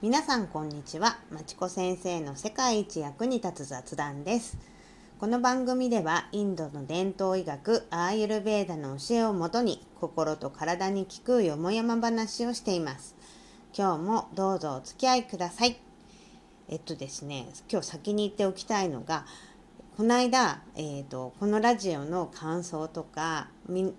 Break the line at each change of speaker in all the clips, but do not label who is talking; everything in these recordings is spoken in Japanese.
皆さんこんにちは。まちこ先生の世界一役に立つ雑談です。この番組ではインドの伝統医学アーユルベーダの教えをもとに心と体に効くよもやま話をしています。今日もどうぞお付き合いください。えっとですね今日先に言っておきたいのがこの間、えーと、このラジオの感想とか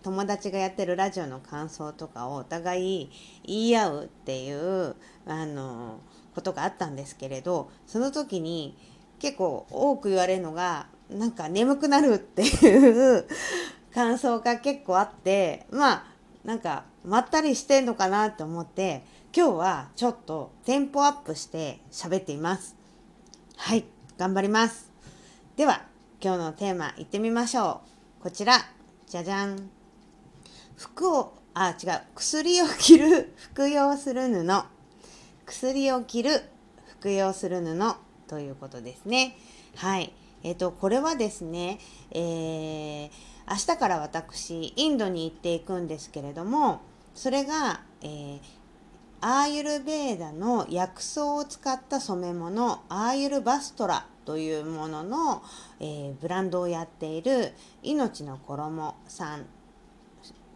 友達がやってるラジオの感想とかをお互い言い合うっていうあのことがあったんですけれどその時に結構多く言われるのがなんか眠くなるっていう 感想が結構あってまあなんかまったりしてんのかなと思って今日はちょっとテンポアップして喋っています。はい頑張ります。では今日のテーマいってみましょう。こちら。じゃじゃん。服をあ違う。薬を着る 服用する布。薬を着る服用する布。ということですね。はい。えっ、ー、とこれはですね、えー、明日から私インドに行っていくんですけれどもそれが、えー、アーユルベーダの薬草を使った染め物アーユルバストラ。というものの、えー、ブランドをやっている命の衣さん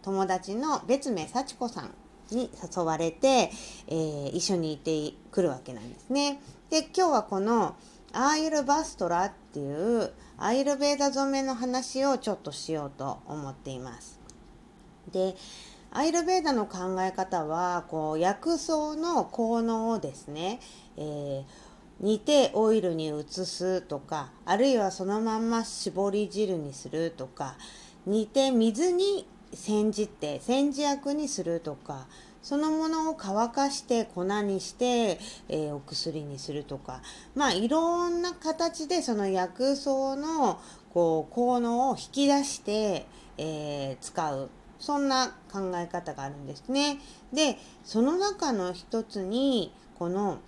友達の別名幸子さんに誘われて、えー、一緒に行ってくるわけなんですね。で今日はこのアーユルバストラっていうアーユルベーダ染めの話をちょっとしようと思っています。でアイルベーダの考え方はこう薬草の効能をですね、えー、煮てオイルに移すとかあるいはそのまんま絞り汁にするとか煮て水に煎じて煎じ薬にするとかそのものを乾かして粉にして、えー、お薬にするとかまあいろんな形でその薬草のこう効能を引き出して、えー、使うそんな考え方があるんですね。でその中の一つにこの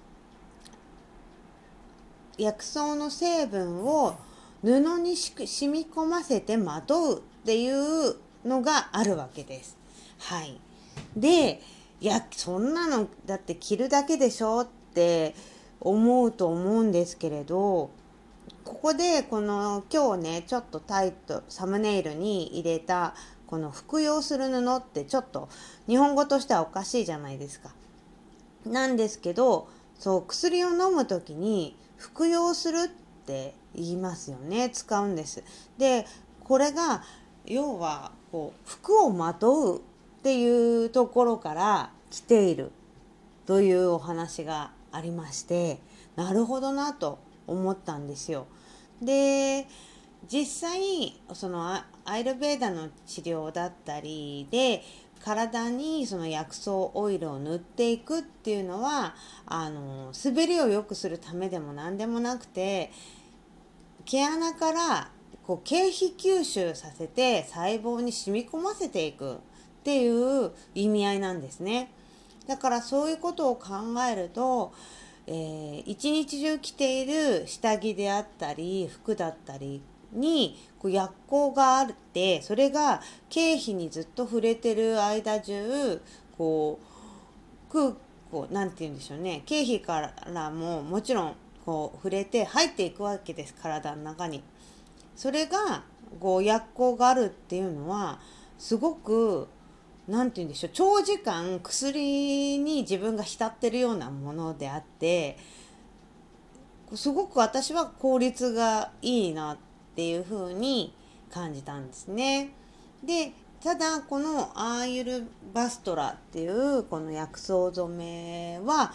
薬草の成分を布に染み込ませてまとうっていうのがあるわけです。はい。で、いや、そんなのだって着るだけでしょって思うと思うんですけれど、ここでこの今日ね、ちょっとタイト、サムネイルに入れたこの服用する布ってちょっと日本語としてはおかしいじゃないですか。なんですけど、そう、薬を飲む時に服用するって言いますよね使うんです。でこれが要はこう服をまとうっていうところから来ているというお話がありましてなるほどなと思ったんですよ。で実際そのアイルベーダの治療だったりで体にその薬草オイルを塗っていくっていうのはあの滑りを良くするためでも何でもなくて毛穴からこう経皮吸収させて細胞に染み込ませていくっていう意味合いなんですね。だからそういうことを考えると、えー、一日中着ている下着であったり服だったりにこう薬効があってそれが経費にずっと触れてる間中こう空こう何て言うんでしょうね経費からももちろんこう触れて入っていくわけです体の中に。それがこう薬効があるっていうのはすごく何て言うんでしょう長時間薬に自分が浸ってるようなものであってすごく私は効率がいいなっていう風に感じたんですね。でただこのアーユルバストラっていうこの薬草染めは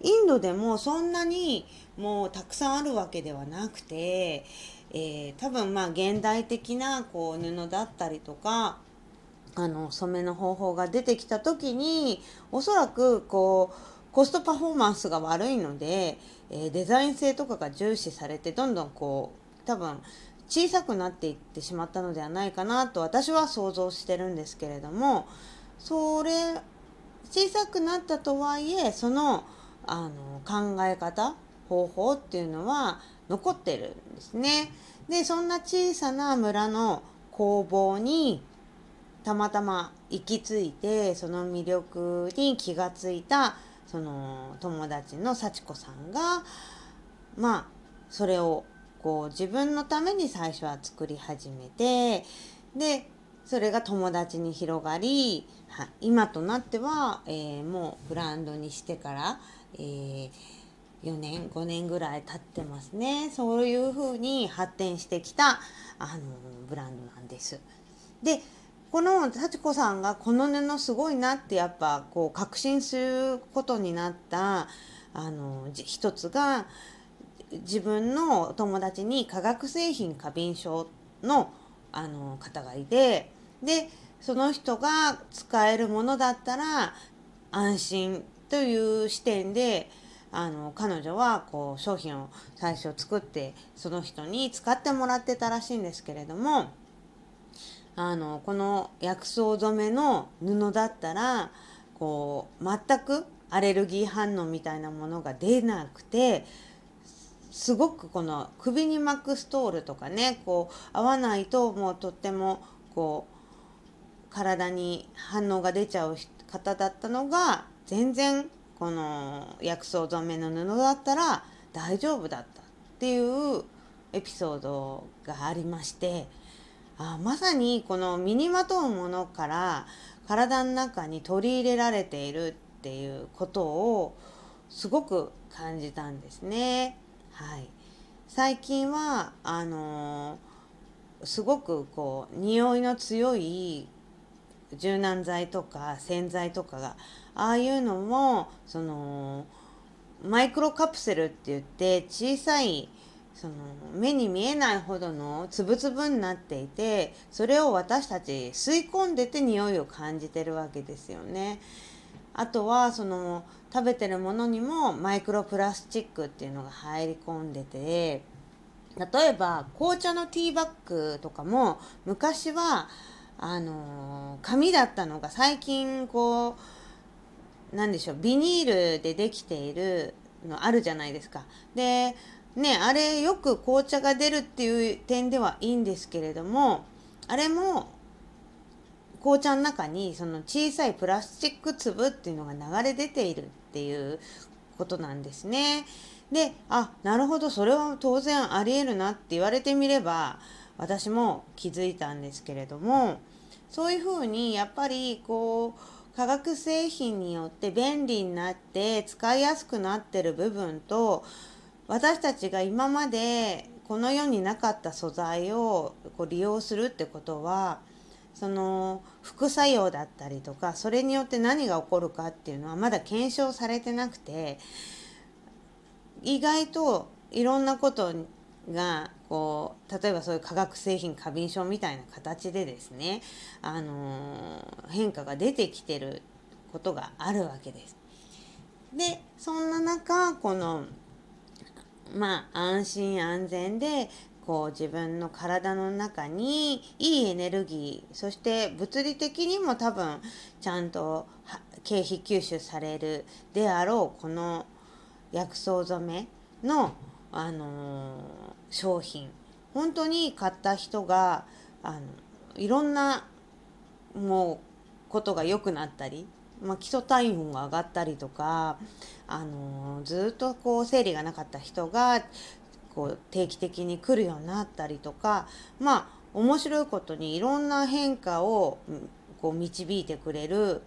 インドでもそんなにもうたくさんあるわけではなくて、えー、多分まあ現代的なこう布だったりとかあの染めの方法が出てきた時におそらくこうコストパフォーマンスが悪いので、えー、デザイン性とかが重視されてどんどんこう多分小さくなっていってしまったのではないかなと私は想像してるんですけれどもそれ小さくなったとはいえそのあの考え方方法っていうのは残ってるんですね。でそんな小さな村の工房にたまたま行き着いてその魅力に気がついたその友達の幸子さんがまあそれをこう自分のために最初は作り始めてでそれが友達に広がり今となっては、えー、もうブランドにしてから、えー、4年5年ぐらい経ってますねそういうふうに発展してきたあのブランドなんです。でこの幸子さんがこの布すごいなってやっぱこう確信することになったあの一つが自分の友達に化学製品過敏症のあの方がいてでその人が使えるものだったら安心という視点であの彼女はこう商品を最初作ってその人に使ってもらってたらしいんですけれどもあのこの薬草染めの布だったらこう全くアレルギー反応みたいなものが出なくてすごくこの首に巻くストールとかねこう合わないともうとってもこう体に反応が出ちゃう方だったのが全然この薬草染めの布だったら大丈夫だったっていうエピソードがありましてあまさにこの身にまとうものから体の中に取り入れられているっていうことをすごく感じたんですね。はい、最近はあのー、すごくこう匂いの強い柔軟剤とか洗剤とかがああいうのもそのマイクロカプセルって言って小さいその目に見えないほどの粒々になっていてそれを私たち吸い込んでて匂いを感じてるわけですよね。あとはその食べてるものにもマイクロプラスチックっていうのが入り込んでて例えば紅茶のティーバッグとかも昔はあの紙だったのが最近こうなんでしょうビニールでできているのあるじゃないですか。でねあれよく紅茶が出るっていう点ではいいんですけれどもあれも紅茶の中にその小さいプラスチック粒っていうのが流れ出ているっていうことなんですね。であなるほどそれは当然ありえるなって言われてみれば私も気づいたんですけれどもそういうふうにやっぱりこう化学製品によって便利になって使いやすくなってる部分と私たちが今までこの世になかった素材をこう利用するってことはその副作用だったりとかそれによって何が起こるかっていうのはまだ検証されてなくて意外といろんなことがこう例えばそういう化学製品過敏症みたいな形でですね、あの変化が出てきてることがあるわけです。でそんな中このまあ安心安全でこう自分の体の中にいいエネルギーそして物理的にも多分ちゃんと経費吸収されるであろうこの薬草染めの、あのー、商品。本当に買った人があのいろんなもうことが良くなったり、まあ、基礎体温が上がったりとか、あのー、ずっとこう生理がなかった人がこう定期的に来るようになったりとかまあ面白いことにいろんな変化をこう導いてくれる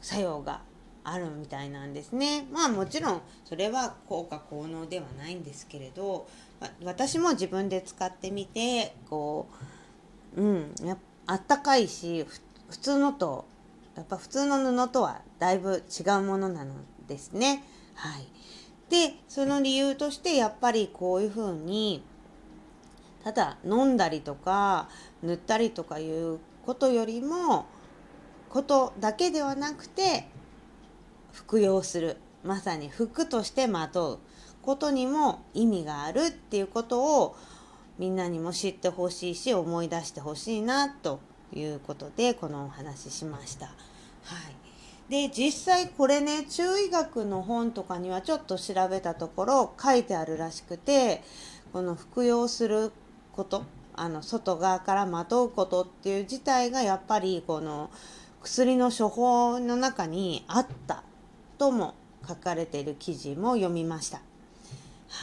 作用があるみたいなんですね。まあもちろんそれは効果効能ではないんですけれど、ま私も自分で使ってみてこううんやあったかいし普通のとやっぱ普通の布とはだいぶ違うものなのですね。はい。でその理由としてやっぱりこういうふうにただ飲んだりとか塗ったりとかいうことよりもことだけではなくて服用する。まさに服としてまとう。ことにも意味があるっていうことをみんなにも知ってほしいし思い出してほしいなということでこのお話ししました。はい。で実際これね中医学の本とかにはちょっと調べたところ書いてあるらしくてこの服用することあの外側からまとうことっていう自体がやっぱりこの薬の処方の中にあったとも書かれている記事も読みました。は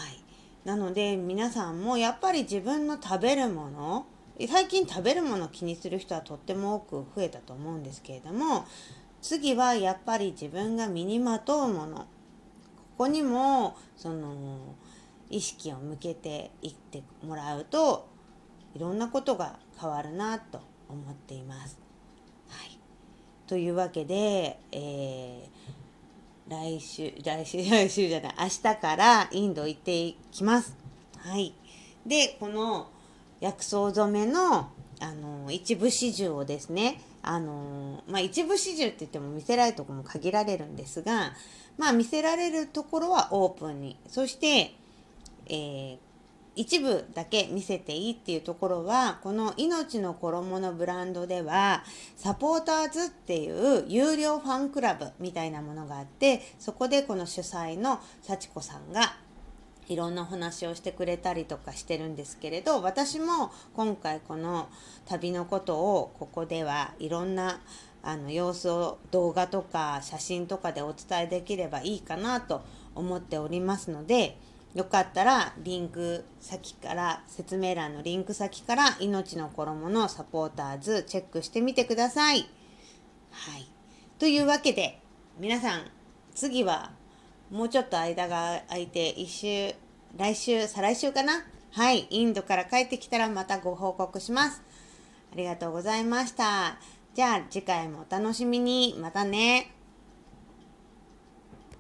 い、なので皆さんもやっぱり自分の食べるもの最近食べるもの気にする人はとっても多く増えたと思うんですけれども次はやっぱり自分が身にまとうものここにもその意識を向けていってもらうといろんなことが変わるなと思っています。はい、というわけで、えー、来週来週 来週じゃない明日からインド行っていきます。はい、でこの薬草染めのあの一部始終をですねあのまあ、一部始終って言っても見せられるとこも限られるんですが、まあ、見せられるところはオープンに。そして、えー、一部だけ見せていいっていうところはこの命の衣のブランドではサポーターズっていう有料ファンクラブみたいなものがあってそこでこの主催の幸子さんがいろんなお話をしてくれたりとかしてるんですけれど私も今回この旅のことをここではいろんなあの様子を動画とか写真とかでお伝えできればいいかなと思っておりますのでよかったらリンク先から説明欄のリンク先から命の衣のサポーターズチェックしてみてください。はい。というわけで皆さん次はもうちょっと間が空いて一週、来週、再来週かな？はい、インドから帰ってきたらまたご報告します。ありがとうございました。じゃあ次回もお楽しみに。またね。